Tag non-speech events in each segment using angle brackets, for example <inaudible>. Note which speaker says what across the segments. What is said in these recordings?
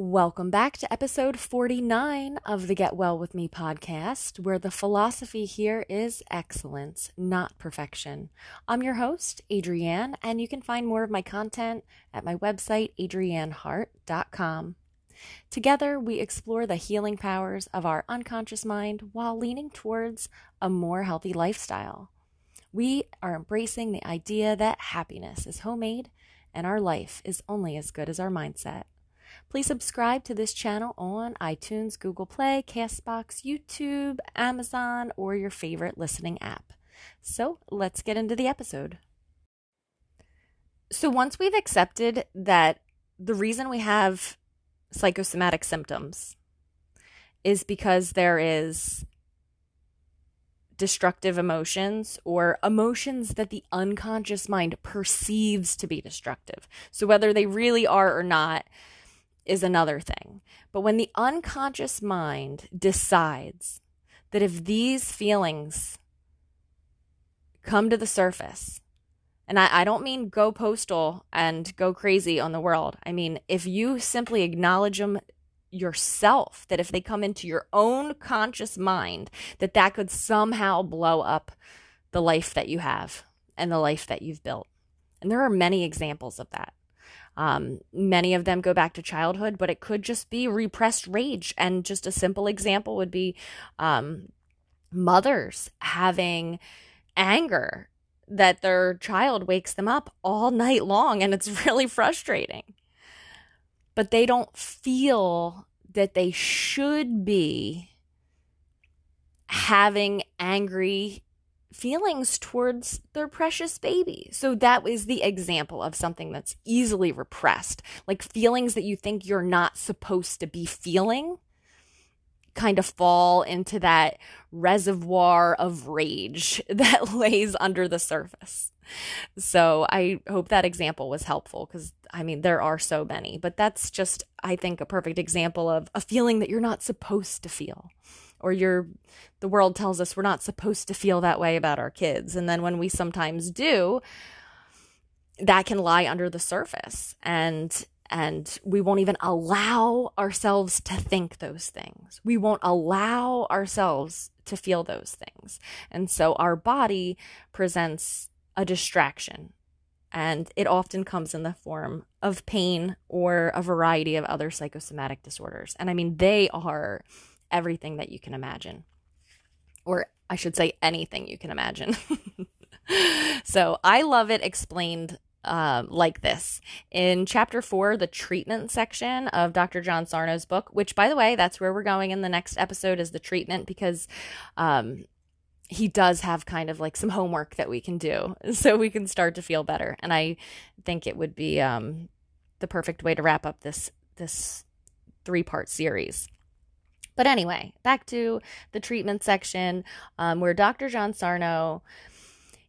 Speaker 1: Welcome back to episode 49 of the Get Well With Me podcast, where the philosophy here is excellence, not perfection. I'm your host, Adrienne, and you can find more of my content at my website, adriennehart.com. Together, we explore the healing powers of our unconscious mind while leaning towards a more healthy lifestyle. We are embracing the idea that happiness is homemade and our life is only as good as our mindset. Please subscribe to this channel on iTunes, Google Play, Castbox, YouTube, Amazon, or your favorite listening app. So let's get into the episode. So, once we've accepted that the reason we have psychosomatic symptoms is because there is destructive emotions or emotions that the unconscious mind perceives to be destructive. So, whether they really are or not, is another thing. But when the unconscious mind decides that if these feelings come to the surface, and I, I, don't mean go postal and go crazy on the world. I mean, if you simply acknowledge them yourself, that if they come into your own conscious mind, that that could somehow blow up the life that you have and the life that you've built. And there are many examples of that. Um, many of them go back to childhood, but it could just be repressed rage. And just a simple example would be um, mothers having anger that their child wakes them up all night long, and it's <laughs> really frustrating. But they don't feel that they should be having angry feelings towards their precious baby. So that is the example of something that's easily repressed, like feelings that you think you're not supposed to be feeling kind of fall into that reservoir of rage <laughs> that lays under the surface. So I hope that example was helpful because I mean, there are so many, but that's just, I think, a perfect example of a feeling that you're not supposed to feel or you're the world tells us we're not supposed to feel that way about our kids. And then when we sometimes do that can lie under the surface and and we won't even allow ourselves to think those things. We won't allow ourselves to feel those things. And so our body presents a distraction and it often comes in the form of pain or a variety of other psychosomatic disorders. And i mean they are everything that you can imagine. Or I should say, anything you can imagine. <laughs> so I love it explained uh, like this. In chapter four, the treatment section of Dr. John Sarno's book, which, by the way, that's where we're going in the next episode, is the treatment because um, he does have kind of like some homework that we can do <laughs> so we can start to feel better. And I think it would be um, the perfect way to wrap up this this three part series. But anyway, back to the treatment section um, where Dr. John Sarno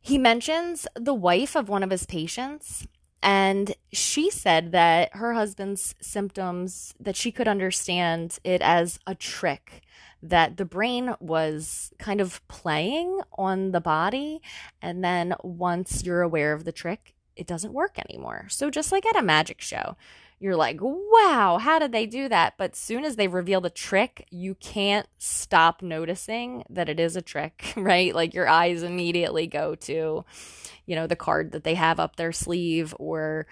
Speaker 1: he mentions the wife of one of his patients and she said that her husband's symptoms that she could understand it as a trick that the brain was kind of playing on the body and then once you're aware of the trick it doesn't work anymore so just like at a magic show you're like, wow, how did they do that? But soon as they reveal the trick, you can't stop noticing that it is a trick, <laughs> right? Like your eyes immediately go to, you know, the card that they have up their sleeve or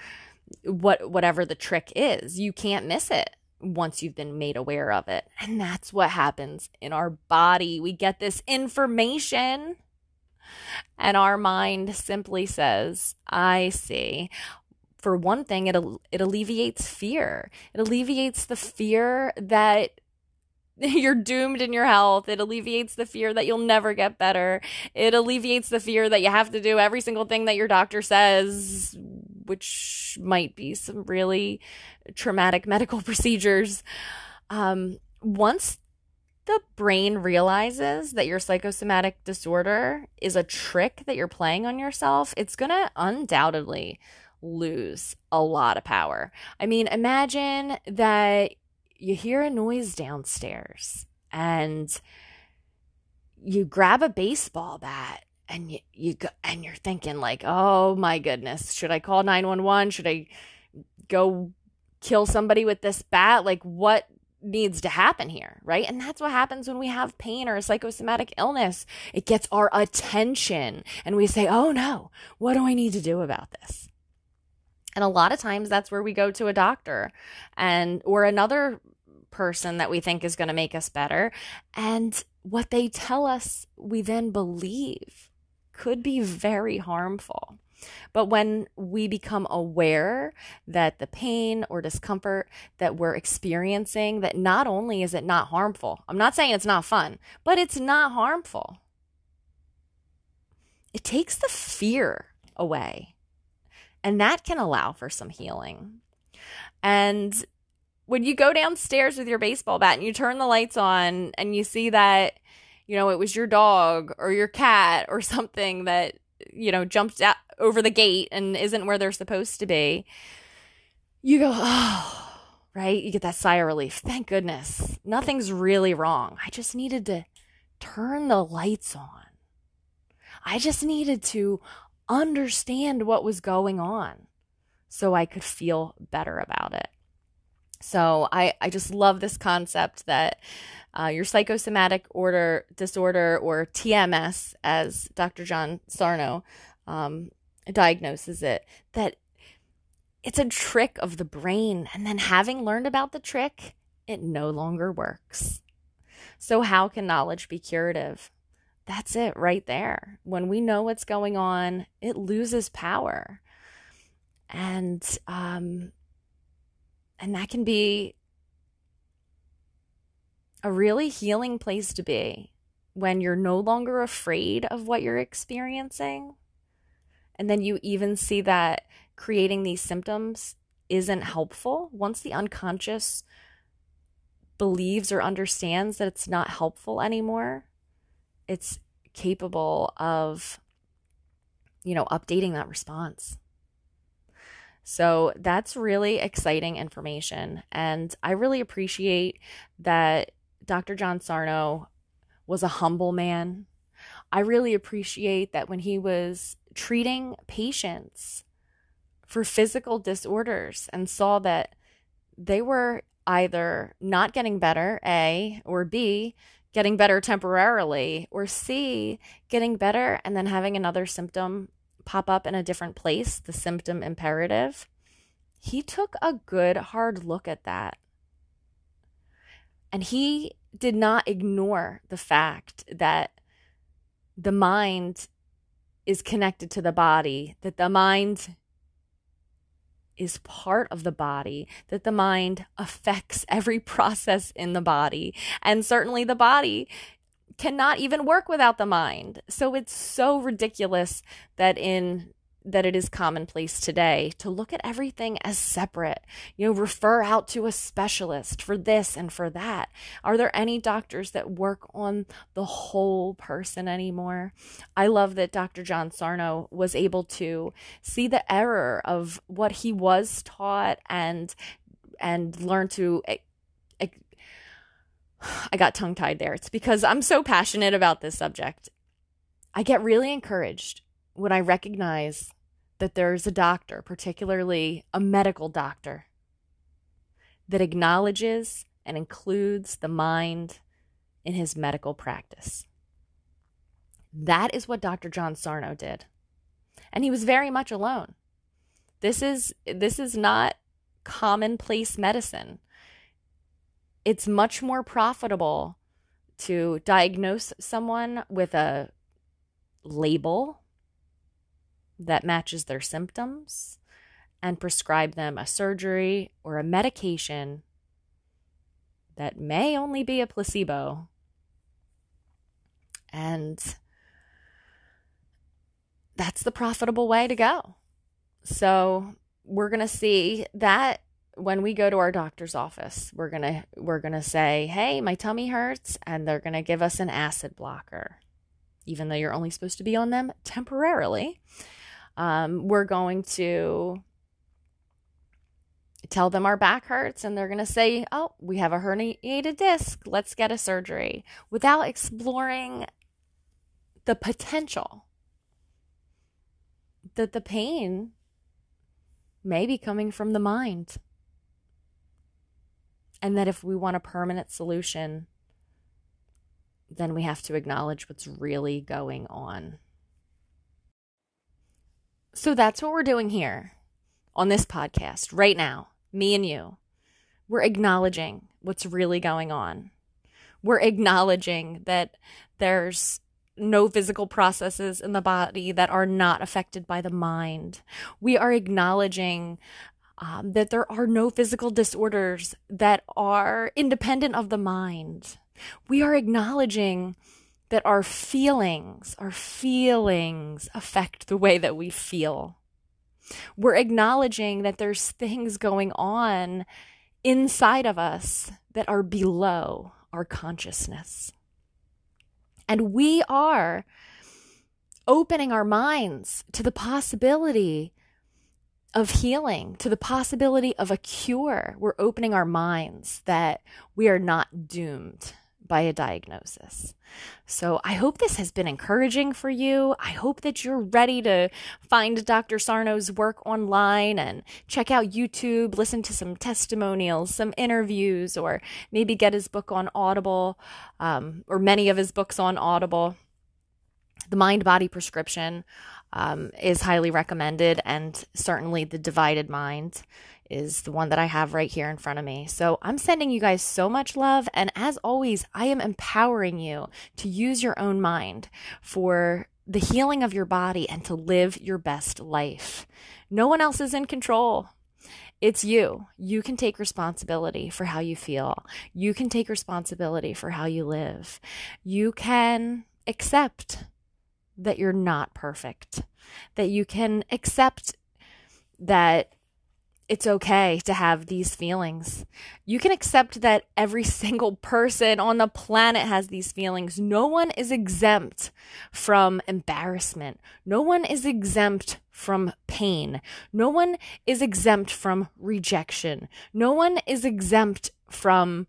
Speaker 1: what whatever the trick is. You can't miss it once you've been made aware of it. And that's what happens in our body. We get this information and our mind simply says, I see for one thing, it it alleviates fear. It alleviates the fear that <laughs> you're doomed in your health. It alleviates the fear that you'll never get better. It alleviates the fear that you have to do every single thing that your doctor says, which might be some really traumatic medical <laughs> procedures. Um, once the brain realizes that your psychosomatic disorder is a trick that you're playing on yourself, it's going to undoubtedly lose a lot of power. I mean, imagine that you hear a noise downstairs and you grab a baseball bat and you, you go and you're thinking like oh my goodness should i call 911 should i go kill somebody with this bat? Like what needs to happen here right? And that's what happens when we have pain or a psychosomatic illness. It gets our attention and we say oh no what do i need to do about this and a lot of times that's where we go to a doctor and or another person that we think is going to make us better. And what they tell us, we then believe could be very harmful. But when we become aware that the pain or discomfort that we're experiencing, that not only is it not harmful, I'm not saying it's not fun, but it's not harmful. It takes the fear away. And that can allow for some healing. And when you go downstairs with your baseball bat and you turn the lights on and you see that, you know, it was your dog or your cat or something that, you know, jumped out over the gate and isn't where they're supposed to be, you go, oh, right? You get that sigh of relief. Thank goodness. Nothing's really wrong. I just needed to turn the lights on. I just needed to understand what was going on so I could feel better about it. So I, I just love this concept that uh, your psychosomatic order disorder or TMS, as Dr. John Sarno um, diagnoses it, that it's a trick of the brain. And then having learned about the trick, it no longer works. So, how can knowledge be curative? That's it right there. When we know what's going on, it loses power. And um, and that can be a really healing place to be when you're no longer afraid of what you're experiencing. And then you even see that creating these symptoms isn't helpful. Once the unconscious believes or understands that it's not helpful anymore, it's capable of, you know, updating that response. So that's really exciting information. And I really appreciate that Dr. John Sarno was a humble man. I really appreciate that when he was treating patients for physical disorders and saw that they were either not getting better, A, or B, getting better temporarily, or C, getting better and then having another symptom pop up in a different place, the symptom imperative, he took a good hard look at that. And he did not ignore the fact that the mind is connected to the body, that the mind is part of the body, that the mind affects every <laughs> process in the body. And certainly the body cannot even work without the mind. So it's so ridiculous that in that it is commonplace today to look at everything as separate. You know, refer out to a specialist for this and for that. Are there any doctors that work on the whole person anymore? I love that Dr. John Sarno was able to see the error of what he was taught and and learn to I got tongue tied there. It's because I'm so passionate about this subject. I get really encouraged when I recognize that there's a doctor, particularly a medical doctor, that acknowledges and includes the mind in his medical practice. That is what Dr. John Sarno did. And he was very much alone. This is this is not commonplace medicine it's much more profitable to diagnose someone with a label that matches their symptoms and prescribe them a surgery or a medication that may only be a placebo. And that's the profitable way to go. So we're going to see that when we go to our doctor's office we're going to we're going to say hey my tummy hurts and they're going to give us an acid blocker even though you're only supposed to be on them temporarily um, we're going to tell them our back hurts and they're going to say oh we have a herniated disc let's get a surgery without exploring the potential that the pain may be coming from the mind. And that if we want a permanent solution, then we have to acknowledge what's really going on. So that's what we're doing here on this podcast right now, me and you. We're acknowledging what's really going on. We're acknowledging that there's no physical processes in the body that are not affected by the mind. We are acknowledging um, that there are no physical disorders that are independent of the mind. We are acknowledging that our feelings, our feelings affect the way that we feel. We're acknowledging that there's things going on inside of us that are below our consciousness. And we are opening our minds to the possibility of healing, to the possibility of a cure. We're opening our minds that we are not doomed by a diagnosis. So I hope this has been encouraging for you. I hope that you're ready to find Dr. Sarno's work online and check out YouTube, listen to some testimonials, some interviews, or maybe get his book on Audible, um, or many of his books on Audible. The Mind Body Prescription um, is highly recommended, and certainly The Divided Mind is the one that I have right here in front of me. So I'm sending you guys so much love. And as always, I am empowering you to use your own mind for the healing of your body and to live your best life. No one else is in control. It's you. You can take responsibility for how you feel. You can take responsibility for how you live. You can accept that you're not perfect, that you can accept that it's okay to have these feelings. You can accept that every <laughs> single person on the planet has these feelings. No one is exempt from embarrassment. No one is exempt from pain. No one is exempt from rejection. No one is exempt from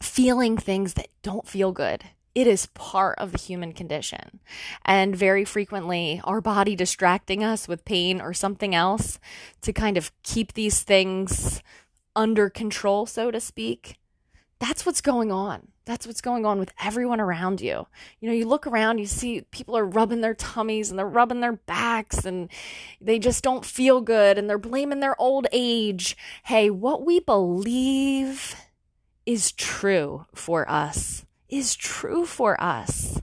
Speaker 1: feeling things that don't feel good it is part of the human condition. And very frequently, our body distracting us with pain or something else to kind of keep these things under control, so to speak. That's what's going on. That's what's going on with everyone around you. You know, you look around, you see people are rubbing their tummies and they're rubbing their backs and they just don't feel good and they're blaming their old age. Hey, what we believe is true for us is true for us.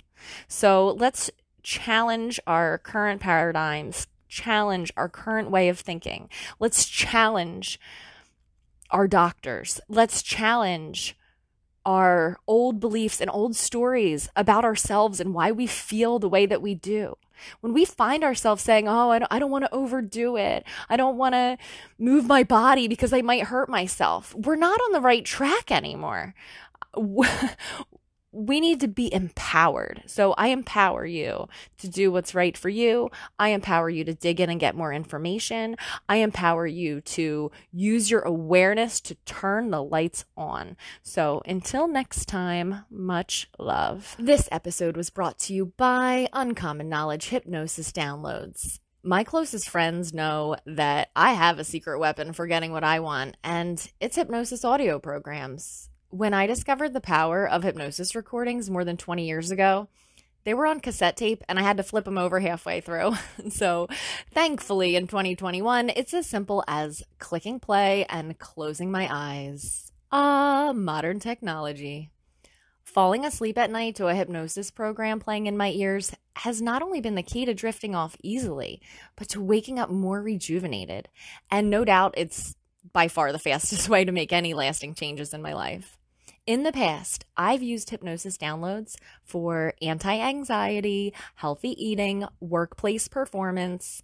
Speaker 1: So let's challenge our current paradigms, challenge our current way of thinking. Let's challenge our doctors. Let's challenge our old beliefs and old stories about ourselves and why we feel the way that we do. When we find ourselves saying, Oh, I don't, don't want to overdo it. I don't want to move my body because I might hurt myself. We're not on the right track anymore <laughs> we need to be empowered. So I empower you to do what's right for you. I empower you to dig in and get more information. I empower you to use your awareness to turn the lights on. So until next time, much love. This episode was brought to you by Uncommon Knowledge Hypnosis Downloads. My closest friends know that I have a secret weapon for getting what I want, and it's hypnosis audio programs when I discovered the power of hypnosis recordings more than 20 years ago, they were on cassette tape and I had to flip them over halfway through. <laughs> so, thankfully, in 2021, it's as simple as clicking play and closing my eyes. Ah, modern technology. Falling asleep at night to a hypnosis program playing in my ears has not only been the key to drifting off easily, but to waking up more rejuvenated. And no doubt it's by far the <laughs> fastest way to make any lasting changes in my life. In the past, I've used hypnosis downloads for anti anxiety, healthy eating, workplace performance,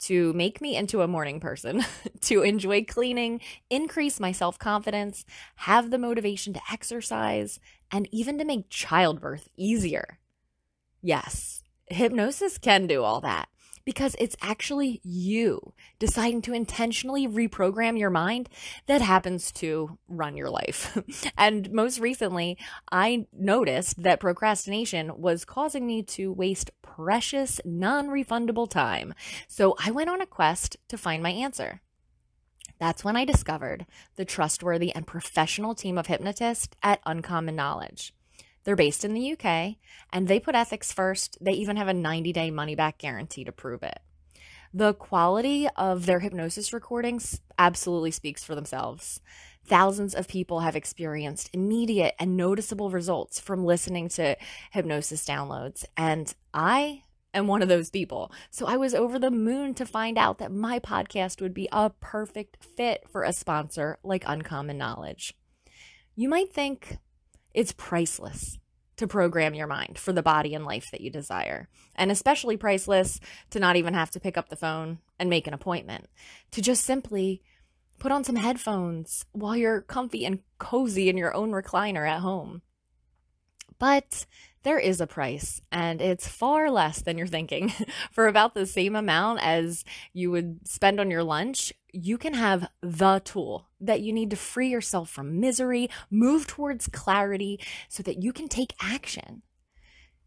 Speaker 1: to make me into a morning person, <laughs> to enjoy cleaning, increase my self confidence, have the motivation to exercise, and even to make childbirth easier. Yes, hypnosis can do all that because it's actually you deciding to intentionally reprogram your mind that happens to run your life. <laughs> and most recently, I noticed that procrastination was causing me to waste precious, non refundable time. So I went on a quest to find my answer. That's when I discovered the trustworthy and professional team of hypnotists at Uncommon Knowledge. They're based in the UK and they put ethics first. They even have a 90 day money back guarantee to prove it. The quality of their hypnosis recordings absolutely speaks for themselves. Thousands of people have experienced immediate and noticeable results from listening to hypnosis downloads, and I am one of those people. So I was over the moon to find out that my podcast would be a perfect fit for a sponsor like Uncommon Knowledge. You might think, it's priceless to program your mind for the body and life that you desire. And especially priceless to not even have to pick up the phone and make an appointment, to just simply put on some headphones while you're comfy and cozy in your own recliner at home. But there is a price, and it's far less than you're thinking. <laughs> For about the same amount as you would spend on your lunch, you can have the tool that you need to free yourself from misery, move towards clarity so that you can take action.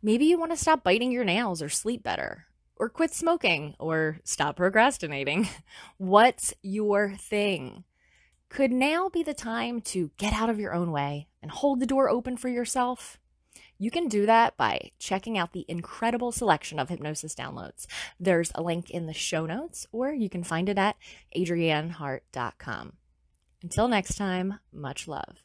Speaker 1: Maybe you want to stop biting your nails or sleep better, or quit smoking, or stop procrastinating. <laughs> What's your thing? Could now be the time to get out of your own way and hold the door open for yourself? You can do that by checking out the incredible selection of hypnosis downloads. There's a link in the show notes, or you can find it at adriennehart.com. Until next time, much love.